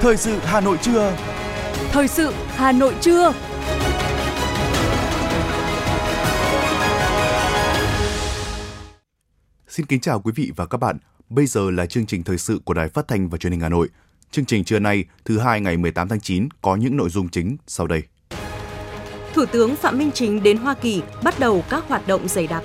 Thời sự Hà Nội trưa. Thời sự Hà Nội trưa. Xin kính chào quý vị và các bạn. Bây giờ là chương trình thời sự của Đài Phát thanh và Truyền hình Hà Nội. Chương trình trưa nay, thứ hai ngày 18 tháng 9 có những nội dung chính sau đây. Thủ tướng Phạm Minh Chính đến Hoa Kỳ bắt đầu các hoạt động dày đặc.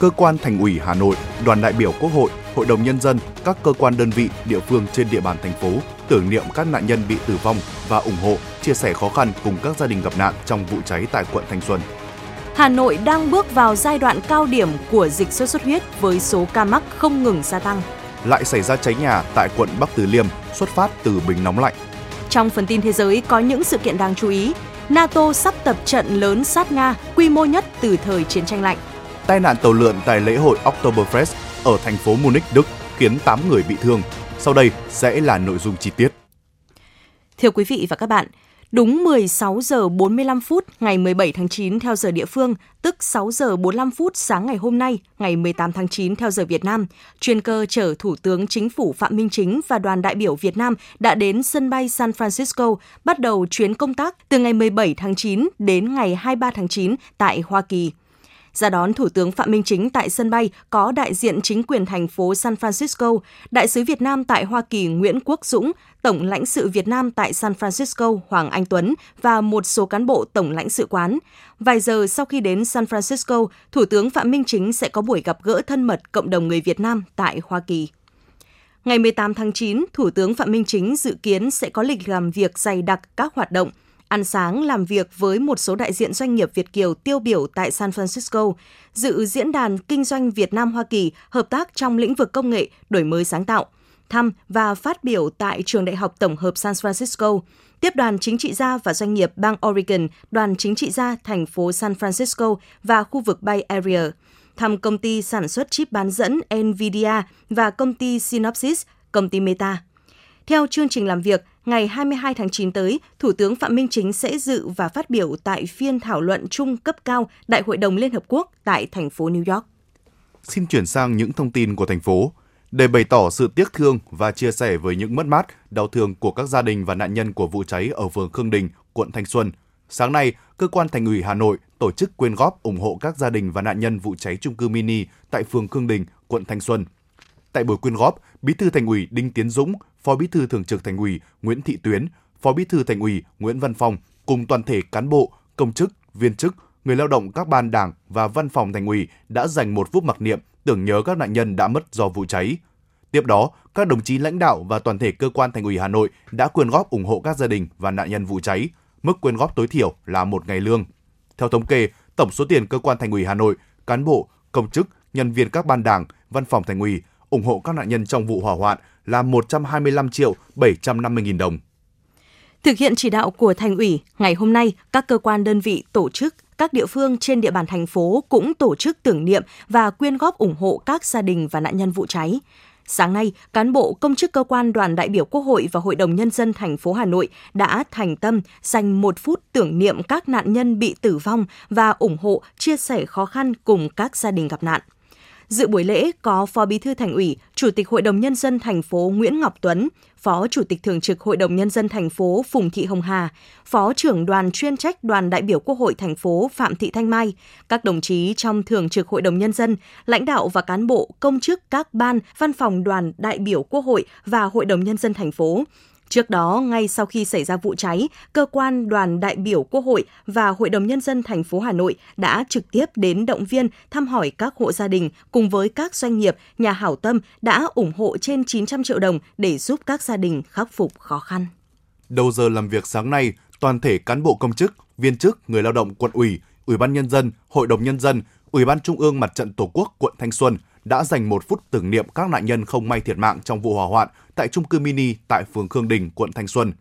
Cơ quan Thành ủy Hà Nội, đoàn đại biểu Quốc hội, Hội đồng Nhân dân, các cơ quan đơn vị, địa phương trên địa bàn thành phố tưởng niệm các nạn nhân bị tử vong và ủng hộ, chia sẻ khó khăn cùng các gia đình gặp nạn trong vụ cháy tại quận Thanh Xuân. Hà Nội đang bước vào giai đoạn cao điểm của dịch sốt xuất huyết với số ca mắc không ngừng gia tăng. Lại xảy ra cháy nhà tại quận Bắc Từ Liêm, xuất phát từ bình nóng lạnh. Trong phần tin thế giới có những sự kiện đáng chú ý. NATO sắp tập trận lớn sát Nga, quy mô nhất từ thời chiến tranh lạnh. Tai nạn tàu lượn tại lễ hội Oktoberfest ở thành phố Munich, Đức khiến 8 người bị thương. Sau đây sẽ là nội dung chi tiết. Thưa quý vị và các bạn, Đúng 16 giờ 45 phút ngày 17 tháng 9 theo giờ địa phương, tức 6 giờ 45 phút sáng ngày hôm nay, ngày 18 tháng 9 theo giờ Việt Nam, chuyên cơ chở Thủ tướng Chính phủ Phạm Minh Chính và đoàn đại biểu Việt Nam đã đến sân bay San Francisco, bắt đầu chuyến công tác từ ngày 17 tháng 9 đến ngày 23 tháng 9 tại Hoa Kỳ. Ra đón Thủ tướng Phạm Minh Chính tại sân bay có đại diện chính quyền thành phố San Francisco, Đại sứ Việt Nam tại Hoa Kỳ Nguyễn Quốc Dũng, Tổng lãnh sự Việt Nam tại San Francisco Hoàng Anh Tuấn và một số cán bộ Tổng lãnh sự quán. Vài giờ sau khi đến San Francisco, Thủ tướng Phạm Minh Chính sẽ có buổi gặp gỡ thân mật cộng đồng người Việt Nam tại Hoa Kỳ. Ngày 18 tháng 9, Thủ tướng Phạm Minh Chính dự kiến sẽ có lịch làm việc dày đặc các hoạt động – ăn sáng làm việc với một số đại diện doanh nghiệp Việt Kiều tiêu biểu tại San Francisco, dự diễn đàn kinh doanh Việt Nam Hoa Kỳ hợp tác trong lĩnh vực công nghệ, đổi mới sáng tạo, thăm và phát biểu tại trường đại học tổng hợp San Francisco, tiếp đoàn chính trị gia và doanh nghiệp bang Oregon, đoàn chính trị gia thành phố San Francisco và khu vực Bay Area, thăm công ty sản xuất chip bán dẫn Nvidia và công ty Synopsys, công ty Meta. Theo chương trình làm việc, ngày 22 tháng 9 tới, Thủ tướng Phạm Minh Chính sẽ dự và phát biểu tại phiên thảo luận chung cấp cao Đại hội đồng Liên Hợp Quốc tại thành phố New York. Xin chuyển sang những thông tin của thành phố. Để bày tỏ sự tiếc thương và chia sẻ với những mất mát, đau thương của các gia đình và nạn nhân của vụ cháy ở phường Khương Đình, quận Thanh Xuân, sáng nay, cơ quan Thành ủy Hà Nội tổ chức quyên góp ủng hộ các gia đình và nạn nhân vụ cháy trung cư mini tại phường Khương Đình, quận Thanh Xuân. Tại buổi quyên góp, Bí thư Thành ủy Đinh Tiến Dũng, Phó Bí thư Thường trực Thành ủy Nguyễn Thị Tuyến, Phó Bí thư Thành ủy Nguyễn Văn Phong cùng toàn thể cán bộ, công chức, viên chức, người lao động các ban đảng và văn phòng Thành ủy đã dành một phút mặc niệm tưởng nhớ các nạn nhân đã mất do vụ cháy. Tiếp đó, các đồng chí lãnh đạo và toàn thể cơ quan Thành ủy Hà Nội đã quyên góp ủng hộ các gia đình và nạn nhân vụ cháy. Mức quyên góp tối thiểu là một ngày lương. Theo thống kê, tổng số tiền cơ quan Thành ủy Hà Nội, cán bộ, công chức, nhân viên các ban đảng, văn phòng Thành ủy ủng hộ các nạn nhân trong vụ hỏa hoạn là 125 triệu 750 nghìn đồng. Thực hiện chỉ đạo của Thành ủy, ngày hôm nay, các cơ quan đơn vị tổ chức các địa phương trên địa bàn thành phố cũng tổ chức tưởng niệm và quyên góp ủng hộ các gia đình và nạn nhân vụ cháy. Sáng nay, cán bộ công chức cơ quan đoàn đại biểu Quốc hội và Hội đồng Nhân dân thành phố Hà Nội đã thành tâm dành một phút tưởng niệm các nạn nhân bị tử vong và ủng hộ chia sẻ khó khăn cùng các gia đình gặp nạn. Dự buổi lễ có Phó Bí thư Thành ủy, Chủ tịch Hội đồng nhân dân thành phố Nguyễn Ngọc Tuấn, Phó Chủ tịch Thường trực Hội đồng nhân dân thành phố Phùng Thị Hồng Hà, Phó trưởng đoàn chuyên trách đoàn đại biểu Quốc hội thành phố Phạm Thị Thanh Mai, các đồng chí trong Thường trực Hội đồng nhân dân, lãnh đạo và cán bộ, công chức các ban, văn phòng đoàn đại biểu Quốc hội và Hội đồng nhân dân thành phố, Trước đó, ngay sau khi xảy ra vụ cháy, cơ quan đoàn đại biểu Quốc hội và Hội đồng nhân dân thành phố Hà Nội đã trực tiếp đến động viên thăm hỏi các hộ gia đình cùng với các doanh nghiệp, nhà hảo tâm đã ủng hộ trên 900 triệu đồng để giúp các gia đình khắc phục khó khăn. Đầu giờ làm việc sáng nay, toàn thể cán bộ công chức, viên chức, người lao động quận ủy, Ủy ban nhân dân, Hội đồng nhân dân, Ủy ban Trung ương Mặt trận Tổ quốc quận Thanh Xuân đã dành một phút tưởng niệm các nạn nhân không may thiệt mạng trong vụ hỏa hoạn tại trung cư mini tại phường Khương Đình, quận Thanh Xuân.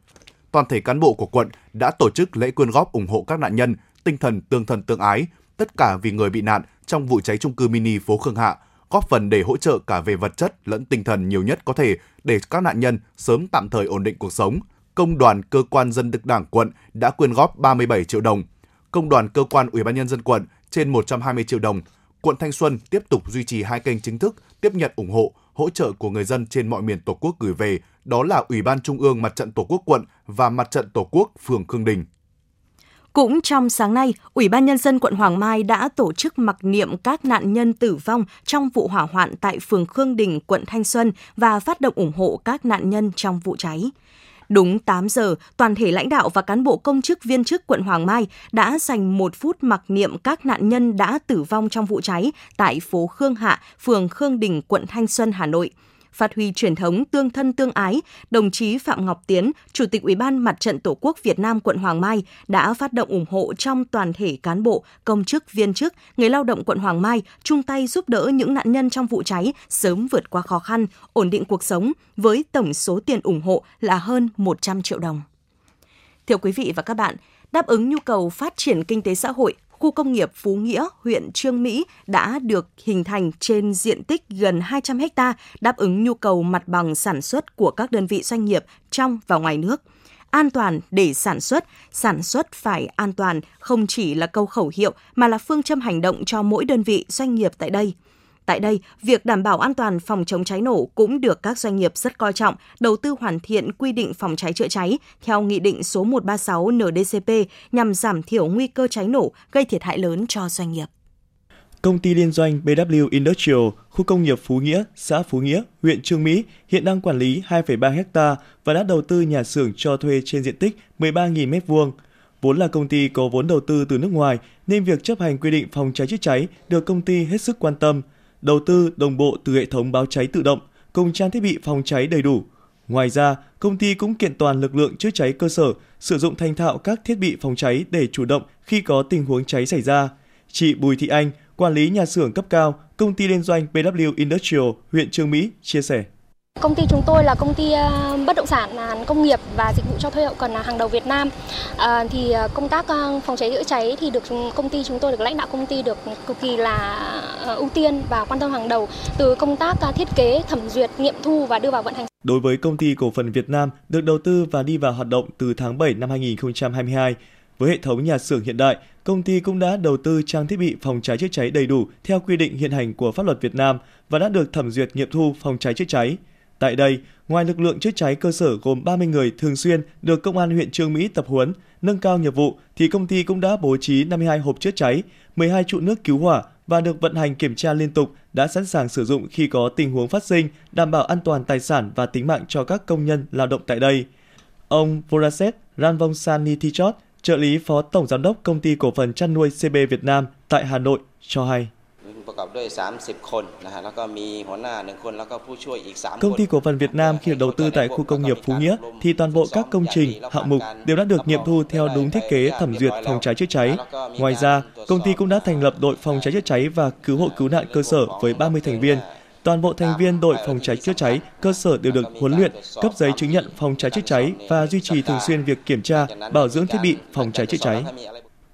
Toàn thể cán bộ của quận đã tổ chức lễ quyên góp ủng hộ các nạn nhân, tinh thần tương thân tương ái, tất cả vì người bị nạn trong vụ cháy trung cư mini phố Khương Hạ, góp phần để hỗ trợ cả về vật chất lẫn tinh thần nhiều nhất có thể để các nạn nhân sớm tạm thời ổn định cuộc sống. Công đoàn cơ quan dân đức đảng quận đã quyên góp 37 triệu đồng. Công đoàn cơ quan ủy ban nhân dân quận trên 120 triệu đồng quận Thanh Xuân tiếp tục duy trì hai kênh chính thức tiếp nhận ủng hộ, hỗ trợ của người dân trên mọi miền Tổ quốc gửi về, đó là Ủy ban Trung ương Mặt trận Tổ quốc quận và Mặt trận Tổ quốc phường Khương Đình. Cũng trong sáng nay, Ủy ban Nhân dân quận Hoàng Mai đã tổ chức mặc niệm các nạn nhân tử vong trong vụ hỏa hoạn tại phường Khương Đình, quận Thanh Xuân và phát động ủng hộ các nạn nhân trong vụ cháy. Đúng 8 giờ, toàn thể lãnh đạo và cán bộ công chức viên chức quận Hoàng Mai đã dành một phút mặc niệm các nạn nhân đã tử vong trong vụ cháy tại phố Khương Hạ, phường Khương Đình, quận Thanh Xuân, Hà Nội phát huy truyền thống tương thân tương ái, đồng chí Phạm Ngọc Tiến, Chủ tịch Ủy ban Mặt trận Tổ quốc Việt Nam quận Hoàng Mai đã phát động ủng hộ trong toàn thể cán bộ, công chức, viên chức, người lao động quận Hoàng Mai chung tay giúp đỡ những nạn nhân trong vụ cháy sớm vượt qua khó khăn, ổn định cuộc sống với tổng số tiền ủng hộ là hơn 100 triệu đồng. Thưa quý vị và các bạn, đáp ứng nhu cầu phát triển kinh tế xã hội, khu công nghiệp Phú Nghĩa, huyện Trương Mỹ đã được hình thành trên diện tích gần 200 ha, đáp ứng nhu cầu mặt bằng sản xuất của các đơn vị doanh nghiệp trong và ngoài nước an toàn để sản xuất, sản xuất phải an toàn không chỉ là câu khẩu hiệu mà là phương châm hành động cho mỗi đơn vị doanh nghiệp tại đây. Tại đây, việc đảm bảo an toàn phòng chống cháy nổ cũng được các doanh nghiệp rất coi trọng, đầu tư hoàn thiện quy định phòng cháy chữa cháy theo Nghị định số 136 NDCP nhằm giảm thiểu nguy cơ cháy nổ gây thiệt hại lớn cho doanh nghiệp. Công ty liên doanh BW Industrial, khu công nghiệp Phú Nghĩa, xã Phú Nghĩa, huyện Trương Mỹ hiện đang quản lý 2,3 ha và đã đầu tư nhà xưởng cho thuê trên diện tích 13.000 m2. Vốn là công ty có vốn đầu tư từ nước ngoài nên việc chấp hành quy định phòng cháy chữa cháy được công ty hết sức quan tâm – đầu tư đồng bộ từ hệ thống báo cháy tự động cùng trang thiết bị phòng cháy đầy đủ. Ngoài ra, công ty cũng kiện toàn lực lượng chữa cháy cơ sở, sử dụng thành thạo các thiết bị phòng cháy để chủ động khi có tình huống cháy xảy ra. Chị Bùi Thị Anh, quản lý nhà xưởng cấp cao, công ty liên doanh BW Industrial, huyện Trương Mỹ, chia sẻ. Công ty chúng tôi là công ty ờ, bất động sản à, công nghiệp và dịch vụ cho thuê hậu cần à, hàng đầu Việt Nam. À, thì ờ, công tác phòng cháy chữa cháy thì được công ty chúng tôi được lãnh đạo công ty được cực kỳ là ưu tiên và quan tâm hàng đầu từ công tác à, thiết kế, thẩm duyệt, nghiệm thu và đưa vào vận hành. Đối với công ty cổ phần Việt Nam được đầu tư và đi vào hoạt động từ tháng 7 năm 2022, với hệ thống nhà xưởng hiện đại, công ty cũng đã đầu tư trang thiết bị phòng cháy chữa cháy đầy đủ theo quy định hiện hành của pháp luật Việt Nam và đã được thẩm duyệt nghiệm thu phòng cháy chữa cháy. Tại đây, ngoài lực lượng chữa cháy cơ sở gồm 30 người thường xuyên được công an huyện Trương Mỹ tập huấn, nâng cao nghiệp vụ thì công ty cũng đã bố trí 52 hộp chữa cháy, 12 trụ nước cứu hỏa và được vận hành kiểm tra liên tục đã sẵn sàng sử dụng khi có tình huống phát sinh, đảm bảo an toàn tài sản và tính mạng cho các công nhân lao động tại đây. Ông Voraset Ranvongsan Tichot, trợ lý phó tổng giám đốc công ty cổ phần chăn nuôi CB Việt Nam tại Hà Nội cho hay. ประกอบด้วย30 คนนะฮะแล้วก็มีหัวหน้า1คนแล้วก็ผู้ช่วยอีก3 Công ty cổ phần Việt Nam khi đầu tư tại khu công nghiệp Phú Nghĩa thì toàn bộ các công trình, hạng mục đều đã được nghiệm thu theo đúng thiết kế thẩm duyệt phòng cháy chữa cháy. Ngoài ra, công ty cũng đã thành lập đội phòng cháy chữa cháy và cứu hộ cứu nạn cơ sở với 30 thành viên. Toàn bộ thành viên đội phòng cháy chữa cháy cơ sở đều được huấn luyện, cấp giấy chứng nhận phòng cháy chữa cháy và duy trì thường xuyên việc kiểm tra, bảo dưỡng thiết bị phòng cháy chữa cháy.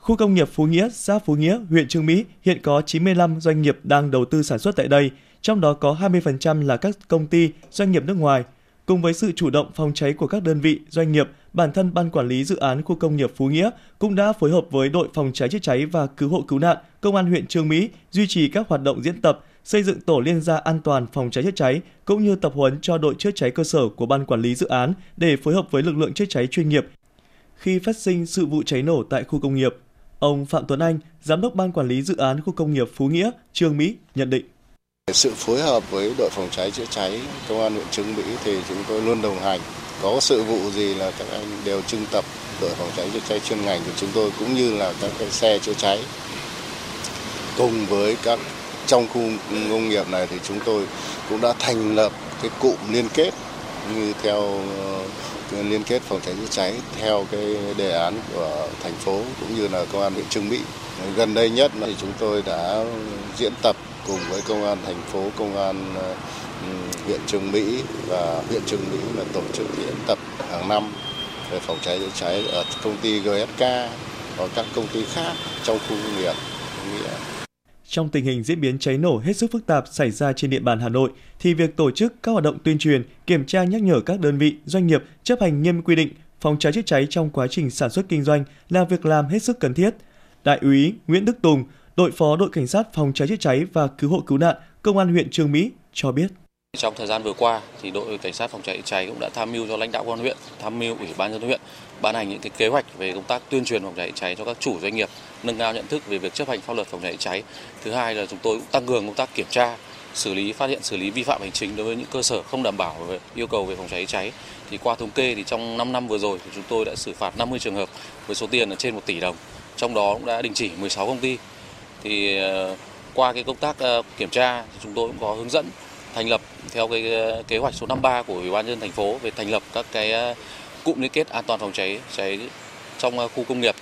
Khu công nghiệp Phú Nghĩa, xã Phú Nghĩa, huyện Trương Mỹ hiện có 95 doanh nghiệp đang đầu tư sản xuất tại đây, trong đó có 20% là các công ty, doanh nghiệp nước ngoài. Cùng với sự chủ động phòng cháy của các đơn vị, doanh nghiệp, bản thân Ban Quản lý Dự án Khu công nghiệp Phú Nghĩa cũng đã phối hợp với đội phòng cháy chữa cháy và cứu hộ cứu nạn, Công an huyện Trương Mỹ duy trì các hoạt động diễn tập, xây dựng tổ liên gia an toàn phòng cháy chữa cháy cũng như tập huấn cho đội chữa cháy cơ sở của Ban Quản lý Dự án để phối hợp với lực lượng chữa cháy chuyên nghiệp khi phát sinh sự vụ cháy nổ tại khu công nghiệp Ông Phạm Tuấn Anh, Giám đốc Ban Quản lý Dự án Khu công nghiệp Phú Nghĩa, Trương Mỹ nhận định. Sự phối hợp với đội phòng cháy chữa cháy Công an huyện Trương Mỹ thì chúng tôi luôn đồng hành. Có sự vụ gì là các anh đều trưng tập đội phòng cháy chữa cháy chuyên ngành của chúng tôi cũng như là các cái xe chữa cháy. Cùng với các trong khu công nghiệp này thì chúng tôi cũng đã thành lập cái cụm liên kết như theo ờ, liên kết phòng cháy chữa cháy theo cái đề án của thành phố cũng như là công an huyện Trương Mỹ. Gần đây nhất thì chúng tôi đã diễn tập cùng với công an thành phố, công an ừ, huyện Trương Mỹ và huyện Trương Mỹ là tổ chức diễn tập hàng năm về phòng cháy chữa cháy ở công ty GSK và các công ty khác trong khu công nghiệp. Trong tình hình diễn biến cháy nổ hết sức phức tạp xảy ra trên địa bàn Hà Nội, thì việc tổ chức các hoạt động tuyên truyền, kiểm tra nhắc nhở các đơn vị, doanh nghiệp chấp hành nghiêm quy định phòng cháy chữa cháy trong quá trình sản xuất kinh doanh là việc làm hết sức cần thiết. Đại úy Nguyễn Đức Tùng, đội phó đội cảnh sát phòng cháy chữa cháy và cứu hộ cứu nạn công an huyện Trường Mỹ cho biết. Trong thời gian vừa qua thì đội cảnh sát phòng cháy chữa cháy cũng đã tham mưu cho lãnh đạo công an huyện, tham mưu ủy ban nhân huyện ban hành những cái kế hoạch về công tác tuyên truyền phòng cháy cháy cho các chủ doanh nghiệp, nâng cao nhận thức về việc chấp hành pháp luật phòng cháy cháy. Thứ hai là chúng tôi cũng tăng cường công tác kiểm tra, xử lý phát hiện xử lý vi phạm hành chính đối với những cơ sở không đảm bảo về yêu cầu về phòng cháy cháy. Thì qua thống kê thì trong 5 năm vừa rồi thì chúng tôi đã xử phạt 50 trường hợp với số tiền là trên 1 tỷ đồng. Trong đó cũng đã đình chỉ 16 công ty. Thì ờ, qua cái công tác ờ, kiểm tra thì chúng tôi cũng có hướng dẫn thành lập theo cái ờ, kế hoạch số 53 của Ủy ban nhân thành phố về thành lập các cái cụm liên kết an toàn phòng cháy cháy trong ờ, khu công nghiệp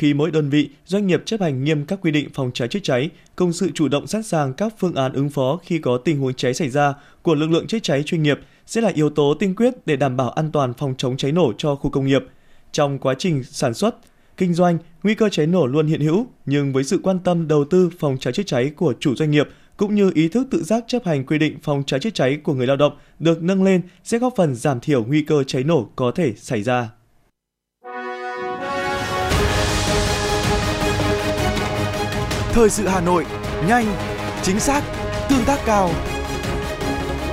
khi mỗi đơn vị, doanh nghiệp chấp hành nghiêm các quy định phòng cháy chữa cháy, công sự chủ động sẵn sàng các phương án ứng phó khi có tình huống cháy xảy ra của lực lượng chữa cháy chuyên nghiệp sẽ là yếu tố tiên quyết để đảm bảo an toàn phòng chống cháy nổ cho khu công nghiệp. Trong quá trình sản xuất, kinh doanh, nguy cơ cháy nổ luôn hiện hữu, nhưng với sự quan tâm đầu tư phòng cháy chữa cháy của chủ doanh nghiệp cũng như ý thức tự giác chấp hành quy định phòng cháy chữa cháy của người lao động được nâng lên sẽ góp phần giảm thiểu nguy cơ cháy nổ có thể xảy ra. Thời sự Hà Nội, nhanh, chính xác, tương tác cao.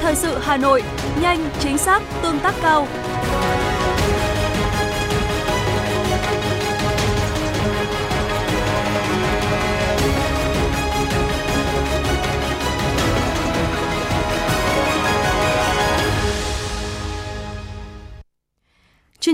Thời sự Hà Nội, nhanh, chính xác, tương tác cao.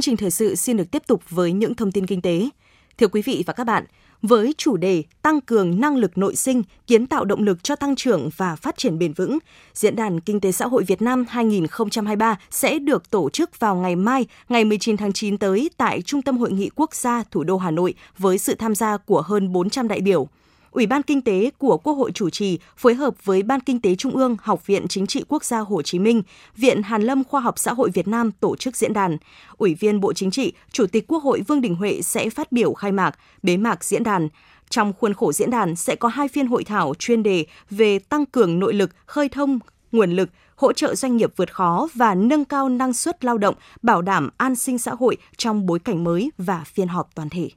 Trình thời sự xin được tiếp tục với những thông tin kinh tế. Thưa quý vị và các bạn, với chủ đề tăng cường năng lực nội sinh, kiến tạo động lực cho tăng trưởng và phát triển bền vững. Diễn đàn Kinh tế xã hội Việt Nam 2023 sẽ được tổ chức vào ngày mai, ngày 19 tháng 9 tới tại Trung tâm Hội nghị Quốc gia thủ đô Hà Nội với sự tham gia của hơn 400 đại biểu. Ủy ban Kinh tế của Quốc hội chủ trì phối hợp với Ban Kinh tế Trung ương Học viện Chính trị Quốc gia Hồ Chí Minh, Viện Hàn lâm Khoa học Xã hội Việt Nam tổ chức diễn đàn. Ủy viên Bộ Chính trị, Chủ tịch Quốc hội Vương Đình Huệ sẽ phát biểu khai mạc, bế mạc diễn đàn. Trong khuôn khổ diễn đàn sẽ có hai phiên hội thảo chuyên đề về tăng cường nội lực, khơi thông nguồn lực, hỗ trợ doanh nghiệp vượt khó và nâng cao năng suất lao động, bảo đảm an sinh xã hội trong bối cảnh mới và phiên họp toàn thể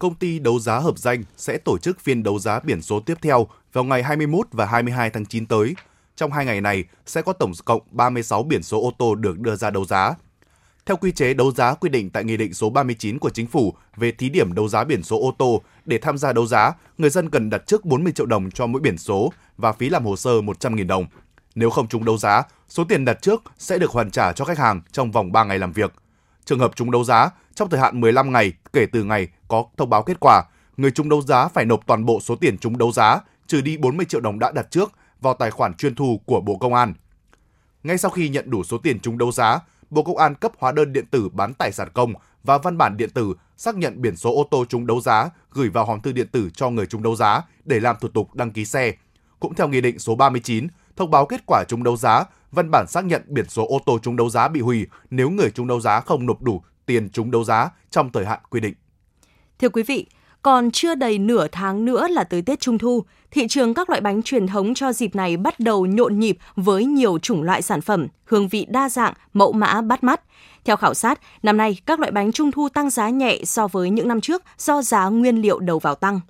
công ty đấu giá hợp danh sẽ tổ chức phiên đấu giá biển số tiếp theo vào ngày 21 và 22 tháng 9 tới. Trong hai ngày này sẽ có tổng cộng 36 biển số ô tô được đưa ra đấu giá. Theo quy chế đấu giá quy định tại Nghị định số 39 của Chính phủ về thí điểm đấu giá biển số ô tô, để tham gia đấu giá, người dân cần đặt trước 40 triệu đồng cho mỗi biển số và phí làm hồ sơ 100.000 đồng. Nếu không trúng đấu giá, số tiền đặt trước sẽ được hoàn trả cho khách hàng trong vòng 3 ngày làm việc. Trường hợp trúng đấu giá, trong thời hạn 15 ngày kể từ ngày có thông báo kết quả, người trúng đấu giá phải nộp toàn bộ số tiền trúng đấu giá, trừ đi 40 triệu đồng đã đặt trước vào tài khoản chuyên thu của Bộ Công an. Ngay sau khi nhận đủ số tiền trúng đấu giá, Bộ Công an cấp hóa đơn điện tử bán tài sản công và văn bản điện tử xác nhận biển số ô tô trúng đấu giá gửi vào hòm thư điện tử cho người trúng đấu giá để làm thủ tục đăng ký xe. Cũng theo Nghị định số 39, thông báo kết quả trúng đấu giá, văn bản xác nhận biển số ô tô trúng đấu giá bị hủy nếu người trúng đấu giá không nộp đủ tiền trúng đấu giá trong thời hạn quy định. Thưa quý vị, còn chưa đầy nửa tháng nữa là tới Tết Trung Thu, thị trường các loại bánh truyền thống cho dịp này bắt đầu nhộn nhịp với nhiều chủng loại sản phẩm, hương vị đa dạng, mẫu mã bắt mắt. Theo khảo sát, năm nay các loại bánh Trung Thu tăng giá nhẹ so với những năm trước do giá nguyên liệu đầu vào tăng.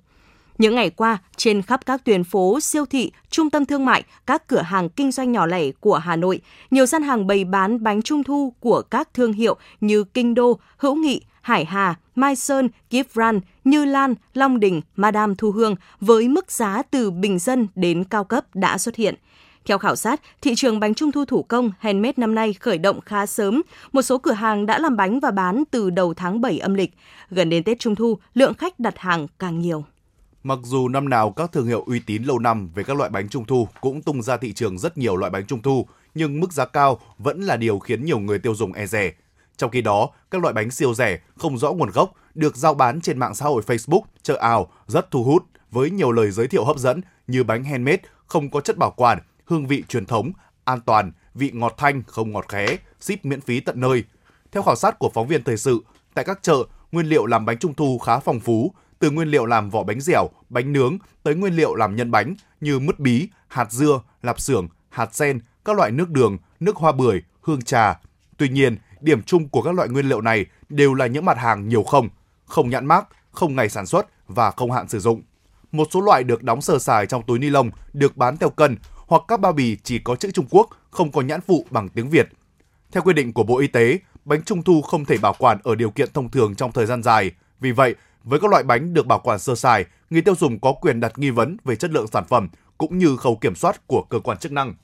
Những ngày qua, trên khắp các tuyến phố, siêu thị, trung tâm thương mại, các cửa hàng kinh doanh nhỏ lẻ của Hà Nội, nhiều gian hàng bày bán bánh trung thu của các thương hiệu như Kinh Đô, Hữu Nghị, Hải Hà, Mai Sơn, Gift Như Lan, Long Đình, Madame Thu Hương với mức giá từ bình dân đến cao cấp đã xuất hiện. Theo khảo sát, thị trường bánh trung thu thủ công handmade năm nay khởi động khá sớm. Một số cửa hàng đã làm bánh và bán từ đầu tháng 7 âm lịch. Gần đến Tết Trung thu, lượng khách đặt hàng càng nhiều. Mặc dù năm nào các thương hiệu uy tín lâu năm về các loại bánh trung thu cũng tung ra thị trường rất nhiều loại bánh trung thu, nhưng mức giá cao vẫn là điều khiến nhiều người tiêu dùng e rè. Trong khi đó, các loại bánh siêu rẻ, không rõ nguồn gốc được giao bán trên mạng xã hội Facebook, chợ ảo rất thu hút với nhiều lời giới thiệu hấp dẫn như bánh handmade, không có chất bảo quản, hương vị truyền thống, an toàn, vị ngọt thanh không ngọt khé, ship miễn phí tận nơi. Theo khảo sát của phóng viên thời sự, tại các chợ, nguyên liệu làm bánh trung thu khá phong phú, từ nguyên liệu làm vỏ bánh dẻo, bánh nướng tới nguyên liệu làm nhân bánh như mứt bí, hạt dưa, lạp xưởng, hạt sen, các loại nước đường, nước hoa bưởi, hương trà. Tuy nhiên, điểm chung của các loại nguyên liệu này đều là những mặt hàng nhiều không, không nhãn mác, không ngày sản xuất và không hạn sử dụng. một số loại được đóng sơ sài trong túi ni lông được bán theo cân hoặc các bao bì chỉ có chữ Trung Quốc, không có nhãn phụ bằng tiếng Việt. Theo quy định của Bộ Y tế, bánh trung thu không thể bảo quản ở điều kiện thông thường trong thời gian dài. Vì vậy, với các loại bánh được bảo quản sơ sài, người tiêu dùng có quyền đặt nghi vấn về chất lượng sản phẩm cũng như khâu kiểm soát của cơ quan chức năng.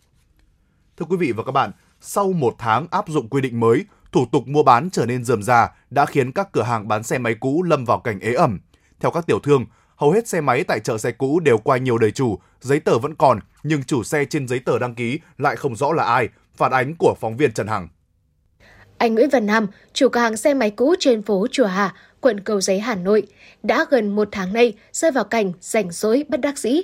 Thưa quý vị và các bạn, sau một tháng áp dụng quy định mới, thủ tục mua bán trở nên dườm già đã khiến các cửa hàng bán xe máy cũ lâm vào cảnh ế ẩm. Theo các tiểu thương, hầu hết xe máy tại chợ xe cũ đều qua nhiều đời chủ, giấy tờ vẫn còn, nhưng chủ xe trên giấy tờ đăng ký lại không rõ là ai. Phản ánh của phóng viên Trần Hằng. Anh Nguyễn Văn Nam, chủ cửa hàng xe máy cũ trên phố Chùa Hà, quận Cầu Giấy, Hà Nội, đã gần một tháng nay rơi vào cảnh rảnh rỗi bất đắc dĩ.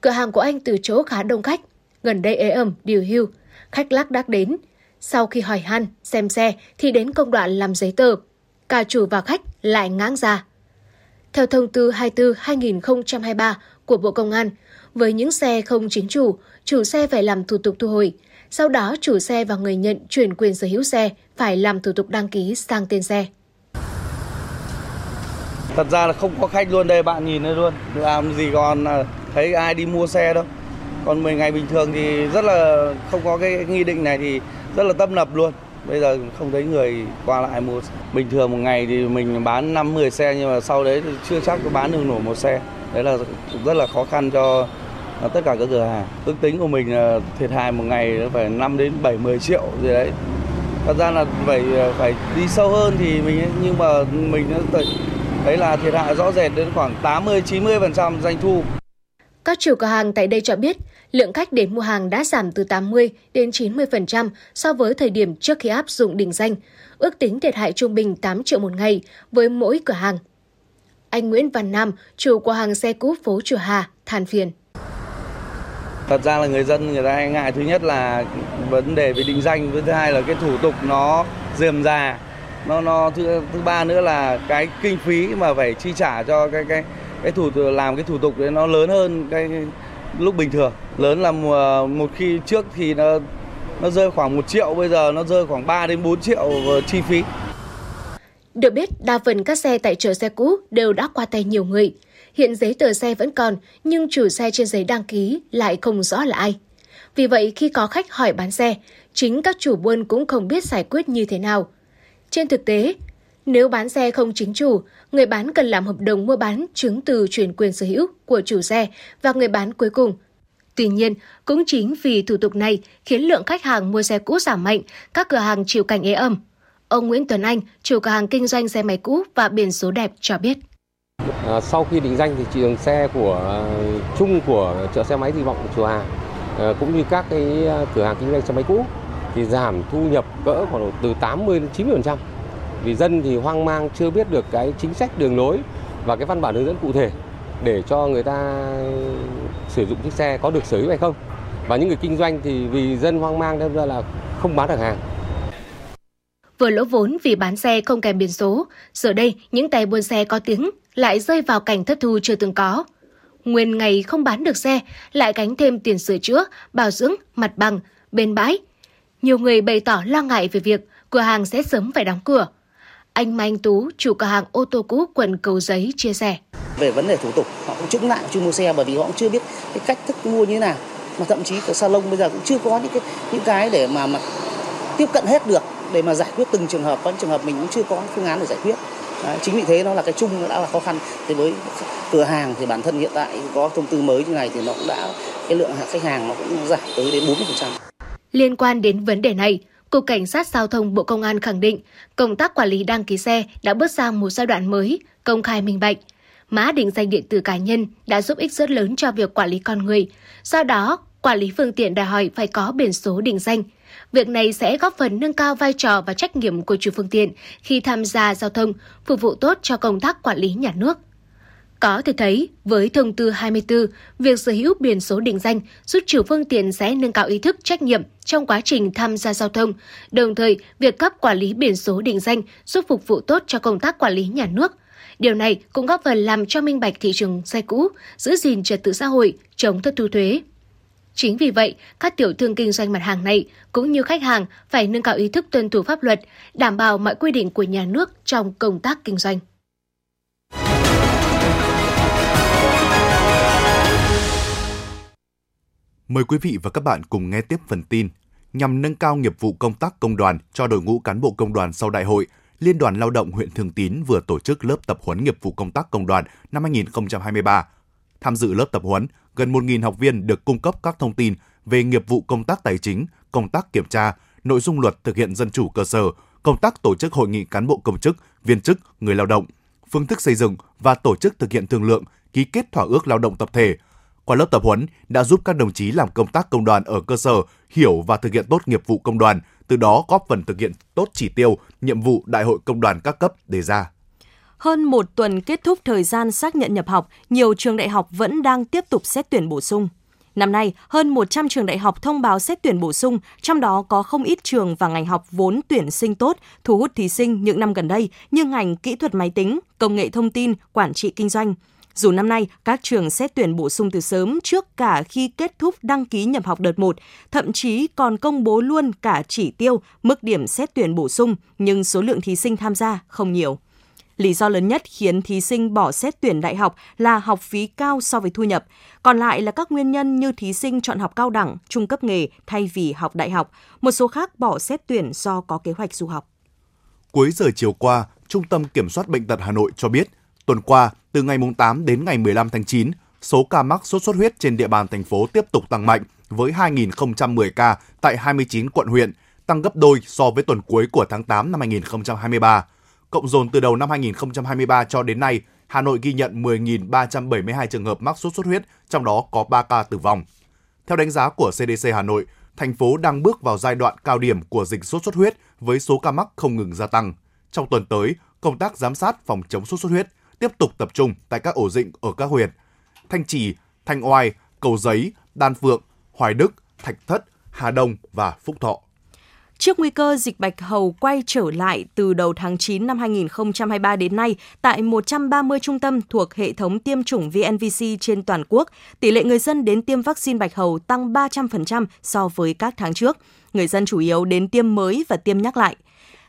Cửa hàng của anh từ chỗ khá đông khách, gần đây ế ẩm, điều hưu, khách lác đác đến. Sau khi hỏi han, xem xe thì đến công đoạn làm giấy tờ. Cả chủ và khách lại ngáng ra. Theo thông tư 24-2023 của Bộ Công an, với những xe không chính chủ, chủ xe phải làm thủ tục thu hồi. Sau đó, chủ xe và người nhận chuyển quyền sở hữu xe phải làm thủ tục đăng ký sang tên xe. Thật ra là không có khách luôn đây, bạn nhìn đây luôn. Làm gì còn à, thấy ai đi mua xe đâu. Còn 10 ngày bình thường thì rất là không có cái nghị định này thì rất là tấp nập luôn. Bây giờ không thấy người qua lại mua. Bình thường một ngày thì mình bán 5 10 xe nhưng mà sau đấy thì chưa chắc có bán được nổi một xe. Đấy là rất là khó khăn cho à, tất cả các cửa hàng. Ước tính của mình là thiệt hại một ngày phải 5 đến 7 10 triệu gì đấy. Thật ra là phải à, phải đi sâu hơn thì mình nhưng mà mình thấy là thiệt hại rõ rệt đến khoảng 80 90% doanh thu. Các chủ cửa hàng tại đây cho biết, lượng khách đến mua hàng đã giảm từ 80 đến 90% so với thời điểm trước khi áp dụng đỉnh danh, ước tính thiệt hại trung bình 8 triệu một ngày với mỗi cửa hàng. Anh Nguyễn Văn Nam, chủ cửa hàng xe cũ phố Chùa Hà, than phiền. Thật ra là người dân người ta ngại thứ nhất là vấn đề về định danh, với thứ hai là cái thủ tục nó dườm già. Nó nó thứ thứ ba nữa là cái kinh phí mà phải chi trả cho cái cái cái thủ làm cái thủ tục đấy nó lớn hơn cái lúc bình thường. Lớn là một khi trước thì nó nó rơi khoảng 1 triệu, bây giờ nó rơi khoảng 3 đến 4 triệu chi phí. Được biết, đa phần các xe tại chợ xe cũ đều đã qua tay nhiều người. Hiện giấy tờ xe vẫn còn, nhưng chủ xe trên giấy đăng ký lại không rõ là ai. Vì vậy, khi có khách hỏi bán xe, chính các chủ buôn cũng không biết giải quyết như thế nào. Trên thực tế, nếu bán xe không chính chủ, người bán cần làm hợp đồng mua bán chứng từ chuyển quyền sở hữu của chủ xe và người bán cuối cùng. Tuy nhiên, cũng chính vì thủ tục này khiến lượng khách hàng mua xe cũ giảm mạnh, các cửa hàng chịu cảnh ế ẩm. Ông Nguyễn Tuấn Anh, chủ cửa hàng kinh doanh xe máy cũ và biển số đẹp cho biết. À, sau khi định danh thì thị trường xe của chung của chợ xe máy Di Vọng Chùa Hà à, cũng như các cái à, cửa hàng kinh doanh xe máy cũ thì giảm thu nhập cỡ khoảng từ 80 đến 90%. Vì dân thì hoang mang chưa biết được cái chính sách đường lối và cái văn bản hướng dẫn cụ thể để cho người ta sử dụng chiếc xe có được sở hữu hay không. Và những người kinh doanh thì vì dân hoang mang nên ra là không bán được hàng vừa lỗ vốn vì bán xe không kèm biển số, giờ đây những tay buôn xe có tiếng lại rơi vào cảnh thất thu chưa từng có. Nguyên ngày không bán được xe, lại gánh thêm tiền sửa chữa, bảo dưỡng, mặt bằng, bên bãi. Nhiều người bày tỏ lo ngại về việc cửa hàng sẽ sớm phải đóng cửa. Anh Mai Anh Tú, chủ cửa hàng ô tô cũ quận Cầu Giấy chia sẻ. Về vấn đề thủ tục, họ cũng chứng lại chưa mua xe bởi vì họ cũng chưa biết cái cách thức mua như thế nào. Mà thậm chí cái salon bây giờ cũng chưa có những cái những cái để mà, mà tiếp cận hết được để mà giải quyết từng trường hợp có những trường hợp mình cũng chưa có phương án để giải quyết Đấy, chính vì thế nó là cái chung nó đã là khó khăn thì với cửa hàng thì bản thân hiện tại có thông tư mới như này thì nó cũng đã cái lượng khách hàng nó cũng giảm tới đến 40%. Liên quan đến vấn đề này, Cục Cảnh sát Giao thông Bộ Công an khẳng định công tác quản lý đăng ký xe đã bước sang một giai đoạn mới, công khai minh bạch. Mã định danh điện tử cá nhân đã giúp ích rất lớn cho việc quản lý con người. Do đó, quản lý phương tiện đòi hỏi phải có biển số định danh – Việc này sẽ góp phần nâng cao vai trò và trách nhiệm của chủ phương tiện khi tham gia giao thông, phục vụ tốt cho công tác quản lý nhà nước. Có thể thấy, với thông tư 24, việc sở hữu biển số định danh giúp chủ phương tiện sẽ nâng cao ý thức trách nhiệm trong quá trình tham gia giao thông. Đồng thời, việc cấp quản lý biển số định danh giúp phục vụ tốt cho công tác quản lý nhà nước. Điều này cũng góp phần làm cho minh bạch thị trường xe cũ, giữ gìn trật tự xã hội, chống thất thu thuế. Chính vì vậy, các tiểu thương kinh doanh mặt hàng này cũng như khách hàng phải nâng cao ý thức tuân thủ pháp luật, đảm bảo mọi quy định của nhà nước trong công tác kinh doanh. Mời quý vị và các bạn cùng nghe tiếp phần tin. Nhằm nâng cao nghiệp vụ công tác công đoàn cho đội ngũ cán bộ công đoàn sau đại hội, Liên đoàn Lao động huyện Thường Tín vừa tổ chức lớp tập huấn nghiệp vụ công tác công đoàn năm 2023. Tham dự lớp tập huấn, gần 1.000 học viên được cung cấp các thông tin về nghiệp vụ công tác tài chính, công tác kiểm tra, nội dung luật thực hiện dân chủ cơ sở, công tác tổ chức hội nghị cán bộ công chức, viên chức, người lao động, phương thức xây dựng và tổ chức thực hiện thương lượng, ký kết thỏa ước lao động tập thể. Qua lớp tập huấn đã giúp các đồng chí làm công tác công đoàn ở cơ sở hiểu và thực hiện tốt nghiệp vụ công đoàn, từ đó góp phần thực hiện tốt chỉ tiêu, nhiệm vụ Đại hội Công đoàn các cấp đề ra. Hơn một tuần kết thúc thời gian xác nhận nhập học, nhiều trường đại học vẫn đang tiếp tục xét tuyển bổ sung. Năm nay, hơn 100 trường đại học thông báo xét tuyển bổ sung, trong đó có không ít trường và ngành học vốn tuyển sinh tốt, thu hút thí sinh những năm gần đây như ngành kỹ thuật máy tính, công nghệ thông tin, quản trị kinh doanh. Dù năm nay các trường xét tuyển bổ sung từ sớm trước cả khi kết thúc đăng ký nhập học đợt 1, thậm chí còn công bố luôn cả chỉ tiêu, mức điểm xét tuyển bổ sung, nhưng số lượng thí sinh tham gia không nhiều. Lý do lớn nhất khiến thí sinh bỏ xét tuyển đại học là học phí cao so với thu nhập. Còn lại là các nguyên nhân như thí sinh chọn học cao đẳng, trung cấp nghề thay vì học đại học. Một số khác bỏ xét tuyển do có kế hoạch du học. Cuối giờ chiều qua, Trung tâm Kiểm soát Bệnh tật Hà Nội cho biết, tuần qua, từ ngày 8 đến ngày 15 tháng 9, số ca mắc sốt xuất huyết trên địa bàn thành phố tiếp tục tăng mạnh với 2.010 ca tại 29 quận huyện, tăng gấp đôi so với tuần cuối của tháng 8 năm 2023. Cộng dồn từ đầu năm 2023 cho đến nay, Hà Nội ghi nhận 10.372 trường hợp mắc sốt xuất huyết, trong đó có 3 ca tử vong. Theo đánh giá của CDC Hà Nội, thành phố đang bước vào giai đoạn cao điểm của dịch sốt xuất huyết với số ca mắc không ngừng gia tăng. Trong tuần tới, công tác giám sát phòng chống sốt xuất huyết tiếp tục tập trung tại các ổ dịch ở các huyện Thanh Trì, Thanh Oai, Cầu Giấy, Đan Phượng, Hoài Đức, Thạch Thất, Hà Đông và Phúc Thọ. Trước nguy cơ dịch bạch hầu quay trở lại từ đầu tháng 9 năm 2023 đến nay tại 130 trung tâm thuộc hệ thống tiêm chủng VNVC trên toàn quốc, tỷ lệ người dân đến tiêm vaccine bạch hầu tăng 300% so với các tháng trước. Người dân chủ yếu đến tiêm mới và tiêm nhắc lại.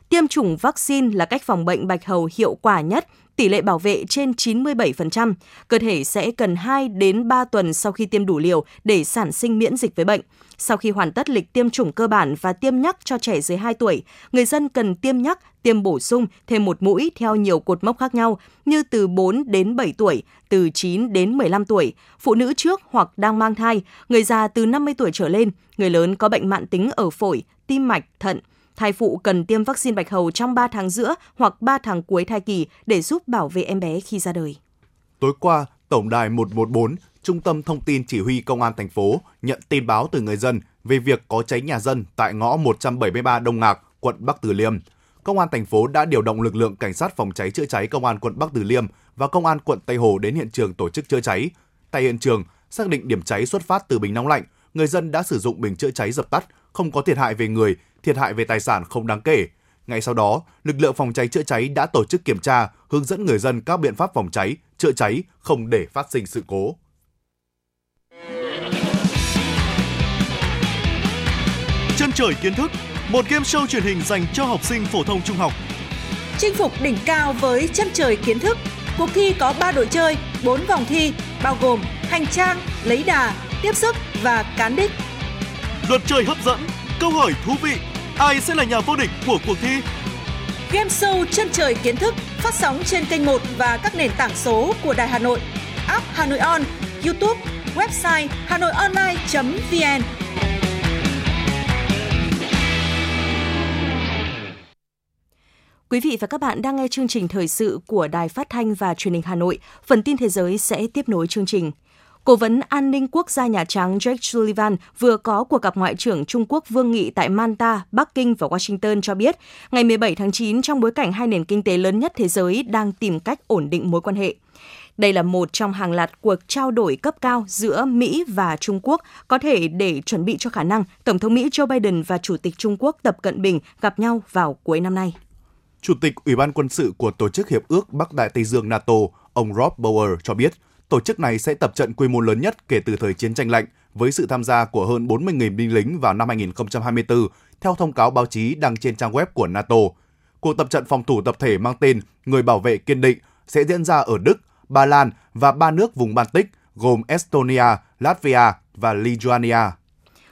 Tiêm chủng vaccine là cách phòng bệnh bạch hầu hiệu quả nhất tỷ lệ bảo vệ trên 97%. Cơ thể sẽ cần 2 đến 3 tuần sau khi tiêm đủ liều để sản sinh miễn dịch với bệnh. Sau khi hoàn tất lịch tiêm chủng cơ bản và tiêm nhắc cho trẻ dưới 2 tuổi, người dân cần tiêm nhắc, tiêm bổ sung thêm một mũi theo nhiều cột mốc khác nhau như từ 4 đến 7 tuổi, từ 9 đến 15 tuổi, phụ nữ trước hoặc đang mang thai, người già từ 50 tuổi trở lên, người lớn có bệnh mãn tính ở phổi, tim mạch, thận, thai phụ cần tiêm vaccine bạch hầu trong 3 tháng giữa hoặc 3 tháng cuối thai kỳ để giúp bảo vệ em bé khi ra đời. Tối qua, Tổng đài 114, Trung tâm Thông tin Chỉ huy Công an thành phố nhận tin báo từ người dân về việc có cháy nhà dân tại ngõ 173 Đông Ngạc, quận Bắc Từ Liêm. Công an thành phố đã điều động lực lượng cảnh sát phòng cháy chữa cháy Công an quận Bắc Từ Liêm và Công an quận Tây Hồ đến hiện trường tổ chức chữa cháy. Tại hiện trường, xác định điểm cháy xuất phát từ bình nóng lạnh, người dân đã sử dụng bình chữa cháy dập tắt, không có thiệt hại về người thiệt hại về tài sản không đáng kể. Ngay sau đó, lực lượng phòng cháy chữa cháy đã tổ chức kiểm tra, hướng dẫn người dân các biện pháp phòng cháy, chữa cháy không để phát sinh sự cố. Chân trời kiến thức, một game show truyền hình dành cho học sinh phổ thông trung học. Chinh phục đỉnh cao với chân trời kiến thức. Cuộc thi có 3 đội chơi, 4 vòng thi, bao gồm hành trang, lấy đà, tiếp sức và cán đích. Luật chơi hấp dẫn, Câu hỏi thú vị, ai sẽ là nhà vô địch của cuộc thi? Game show chân trời kiến thức phát sóng trên kênh 1 và các nền tảng số của Đài Hà Nội, app Hà Nội On, YouTube, website hanoionline.vn. Quý vị và các bạn đang nghe chương trình thời sự của Đài Phát thanh và Truyền hình Hà Nội. Phần tin thế giới sẽ tiếp nối chương trình. Cố vấn an ninh quốc gia Nhà Trắng Jake Sullivan vừa có cuộc gặp Ngoại trưởng Trung Quốc Vương Nghị tại Manta, Bắc Kinh và Washington cho biết, ngày 17 tháng 9 trong bối cảnh hai nền kinh tế lớn nhất thế giới đang tìm cách ổn định mối quan hệ. Đây là một trong hàng loạt cuộc trao đổi cấp cao giữa Mỹ và Trung Quốc có thể để chuẩn bị cho khả năng Tổng thống Mỹ Joe Biden và Chủ tịch Trung Quốc Tập Cận Bình gặp nhau vào cuối năm nay. Chủ tịch Ủy ban quân sự của Tổ chức Hiệp ước Bắc Đại Tây Dương NATO, ông Rob Bauer cho biết, Tổ chức này sẽ tập trận quy mô lớn nhất kể từ thời chiến tranh lạnh với sự tham gia của hơn 40.000 binh lính vào năm 2024, theo thông cáo báo chí đăng trên trang web của NATO. Cuộc tập trận phòng thủ tập thể mang tên Người bảo vệ kiên định sẽ diễn ra ở Đức, Ba Lan và ba nước vùng Baltic gồm Estonia, Latvia và Lithuania.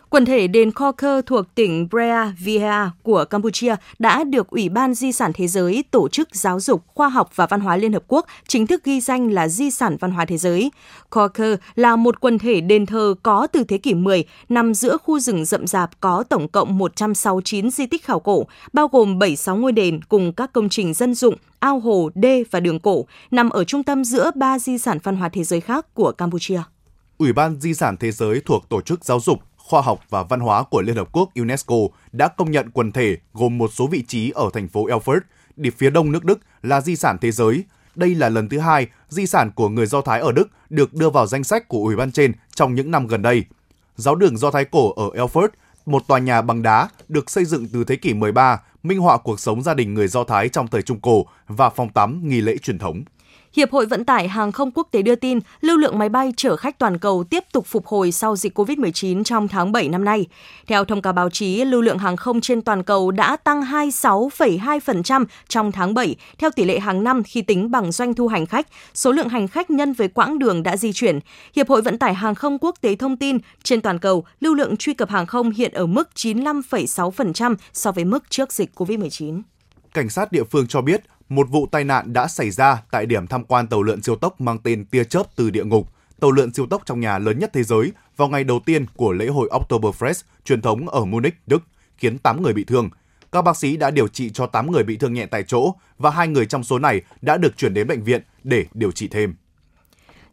Quần thể đền Korker thuộc tỉnh Brea Vihea của Campuchia đã được Ủy ban Di sản Thế giới Tổ chức Giáo dục, Khoa học và Văn hóa Liên Hợp Quốc chính thức ghi danh là Di sản Văn hóa Thế giới. Korker là một quần thể đền thờ có từ thế kỷ 10, nằm giữa khu rừng rậm rạp có tổng cộng 169 di tích khảo cổ, bao gồm 76 ngôi đền cùng các công trình dân dụng, ao hồ, đê và đường cổ, nằm ở trung tâm giữa ba di sản văn hóa thế giới khác của Campuchia. Ủy ban Di sản Thế giới thuộc Tổ chức Giáo dục, Khoa học và Văn hóa của Liên Hợp Quốc UNESCO đã công nhận quần thể gồm một số vị trí ở thành phố Erfurt, địa phía đông nước Đức là di sản thế giới. Đây là lần thứ hai di sản của người Do Thái ở Đức được đưa vào danh sách của Ủy ban trên trong những năm gần đây. Giáo đường Do Thái cổ ở Erfurt, một tòa nhà bằng đá được xây dựng từ thế kỷ 13, minh họa cuộc sống gia đình người Do Thái trong thời Trung Cổ và phòng tắm nghi lễ truyền thống. Hiệp hội Vận tải Hàng không Quốc tế đưa tin, lưu lượng máy bay chở khách toàn cầu tiếp tục phục hồi sau dịch COVID-19 trong tháng 7 năm nay. Theo thông cáo báo chí, lưu lượng hàng không trên toàn cầu đã tăng 26,2% trong tháng 7, theo tỷ lệ hàng năm khi tính bằng doanh thu hành khách, số lượng hành khách nhân với quãng đường đã di chuyển. Hiệp hội Vận tải Hàng không Quốc tế thông tin, trên toàn cầu, lưu lượng truy cập hàng không hiện ở mức 95,6% so với mức trước dịch COVID-19. Cảnh sát địa phương cho biết, một vụ tai nạn đã xảy ra tại điểm tham quan tàu lượn siêu tốc mang tên Tia chớp từ địa ngục, tàu lượn siêu tốc trong nhà lớn nhất thế giới vào ngày đầu tiên của lễ hội Oktoberfest truyền thống ở Munich, Đức, khiến 8 người bị thương. Các bác sĩ đã điều trị cho 8 người bị thương nhẹ tại chỗ và hai người trong số này đã được chuyển đến bệnh viện để điều trị thêm.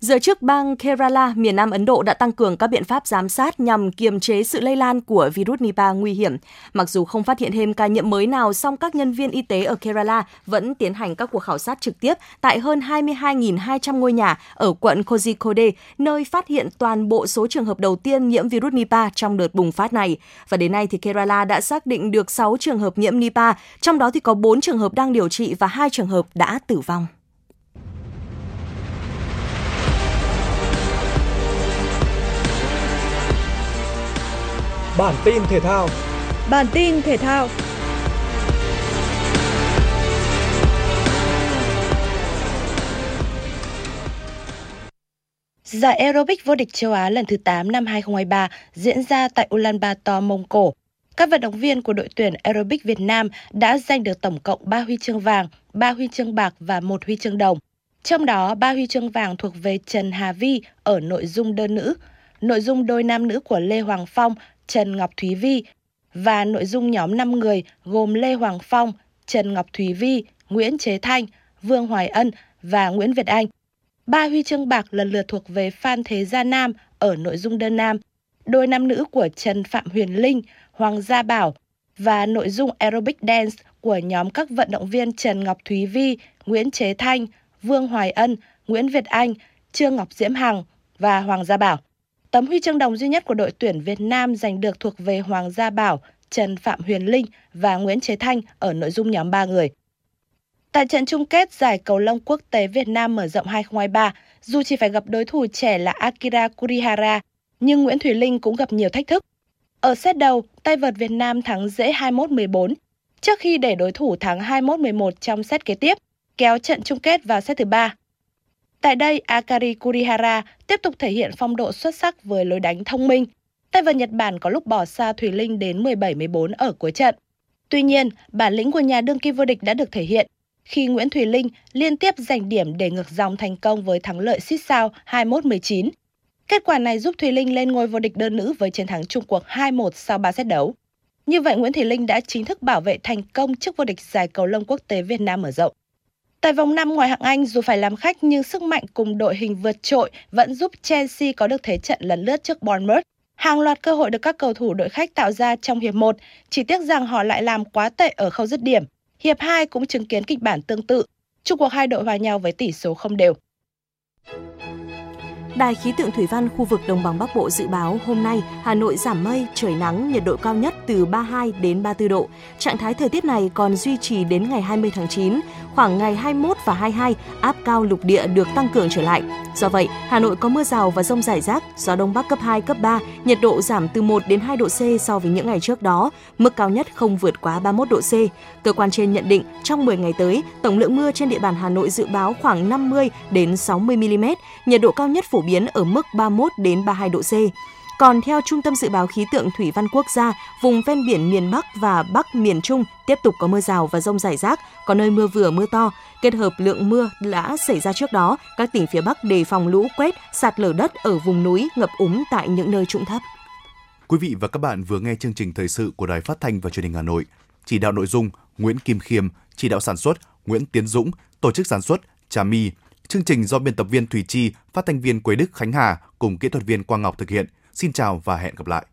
Giới chức bang Kerala, miền Nam Ấn Độ đã tăng cường các biện pháp giám sát nhằm kiềm chế sự lây lan của virus Nipah nguy hiểm. Mặc dù không phát hiện thêm ca nhiễm mới nào, song các nhân viên y tế ở Kerala vẫn tiến hành các cuộc khảo sát trực tiếp tại hơn 22.200 ngôi nhà ở quận Kozhikode, nơi phát hiện toàn bộ số trường hợp đầu tiên nhiễm virus Nipah trong đợt bùng phát này. Và đến nay thì Kerala đã xác định được 6 trường hợp nhiễm Nipah, trong đó thì có 4 trường hợp đang điều trị và 2 trường hợp đã tử vong. Bản tin thể thao. Bản tin thể thao. Giải aerobic vô địch châu Á lần thứ 8 năm 2023 diễn ra tại Ulaanbaatar, Mông Cổ. Các vận động viên của đội tuyển aerobic Việt Nam đã giành được tổng cộng 3 huy chương vàng, 3 huy chương bạc và 1 huy chương đồng. Trong đó, 3 huy chương vàng thuộc về Trần Hà Vi ở nội dung đơn nữ, nội dung đôi nam nữ của Lê Hoàng Phong Trần Ngọc Thúy Vi và nội dung nhóm 5 người gồm Lê Hoàng Phong, Trần Ngọc Thúy Vi, Nguyễn Chế Thanh, Vương Hoài Ân và Nguyễn Việt Anh. Ba huy chương bạc lần lượt thuộc về Phan Thế Gia Nam ở nội dung đơn nam, đôi nam nữ của Trần Phạm Huyền Linh, Hoàng Gia Bảo và nội dung aerobic dance của nhóm các vận động viên Trần Ngọc Thúy Vi, Nguyễn Chế Thanh, Vương Hoài Ân, Nguyễn Việt Anh, Trương Ngọc Diễm Hằng và Hoàng Gia Bảo. Tấm huy chương đồng duy nhất của đội tuyển Việt Nam giành được thuộc về Hoàng Gia Bảo, Trần Phạm Huyền Linh và Nguyễn Chế Thanh ở nội dung nhóm 3 người. Tại trận chung kết giải cầu lông quốc tế Việt Nam mở rộng 2023, dù chỉ phải gặp đối thủ trẻ là Akira Kurihara, nhưng Nguyễn Thùy Linh cũng gặp nhiều thách thức. Ở set đầu, tay vợt Việt Nam thắng dễ 21-14, trước khi để đối thủ thắng 21-11 trong set kế tiếp, kéo trận chung kết vào set thứ 3. Tại đây, Akari Kurihara tiếp tục thể hiện phong độ xuất sắc với lối đánh thông minh. Tay vợt Nhật Bản có lúc bỏ xa Thùy Linh đến 17-14 ở cuối trận. Tuy nhiên, bản lĩnh của nhà đương kim vô địch đã được thể hiện khi Nguyễn Thùy Linh liên tiếp giành điểm để ngược dòng thành công với thắng lợi xít sao 21-19. Kết quả này giúp Thùy Linh lên ngôi vô địch đơn nữ với chiến thắng chung cuộc 2-1 sau 3 set đấu. Như vậy, Nguyễn Thùy Linh đã chính thức bảo vệ thành công chức vô địch giải cầu lông quốc tế Việt Nam mở rộng. Tại vòng 5 ngoài hạng Anh, dù phải làm khách nhưng sức mạnh cùng đội hình vượt trội vẫn giúp Chelsea có được thế trận lần lướt trước Bournemouth. Hàng loạt cơ hội được các cầu thủ đội khách tạo ra trong hiệp 1, chỉ tiếc rằng họ lại làm quá tệ ở khâu dứt điểm. Hiệp 2 cũng chứng kiến kịch bản tương tự, chung cuộc hai đội hòa nhau với tỷ số không đều. Đài khí tượng thủy văn khu vực Đồng bằng Bắc Bộ dự báo hôm nay Hà Nội giảm mây, trời nắng, nhiệt độ cao nhất từ 32 đến 34 độ. Trạng thái thời tiết này còn duy trì đến ngày 20 tháng 9. Khoảng ngày 21 và 22, áp cao lục địa được tăng cường trở lại. Do vậy, Hà Nội có mưa rào và rông rải rác, gió đông bắc cấp 2, cấp 3, nhiệt độ giảm từ 1 đến 2 độ C so với những ngày trước đó, mức cao nhất không vượt quá 31 độ C. Cơ quan trên nhận định trong 10 ngày tới, tổng lượng mưa trên địa bàn Hà Nội dự báo khoảng 50 đến 60 mm, nhiệt độ cao nhất phổ biến ở mức 31 đến 32 độ C. Còn theo Trung tâm Dự báo Khí tượng Thủy văn Quốc gia, vùng ven biển miền Bắc và Bắc miền Trung tiếp tục có mưa rào và rông rải rác, có nơi mưa vừa mưa to. Kết hợp lượng mưa đã xảy ra trước đó, các tỉnh phía Bắc đề phòng lũ quét, sạt lở đất ở vùng núi, ngập úng tại những nơi trũng thấp. Quý vị và các bạn vừa nghe chương trình thời sự của Đài Phát thanh và Truyền hình Hà Nội. Chỉ đạo nội dung Nguyễn Kim Khiêm, chỉ đạo sản xuất Nguyễn Tiến Dũng, tổ chức sản xuất Trà My. Chương trình do biên tập viên Thủy Chi, phát thanh viên Quế Đức Khánh Hà cùng kỹ thuật viên Quang Ngọc thực hiện. Xin chào và hẹn gặp lại.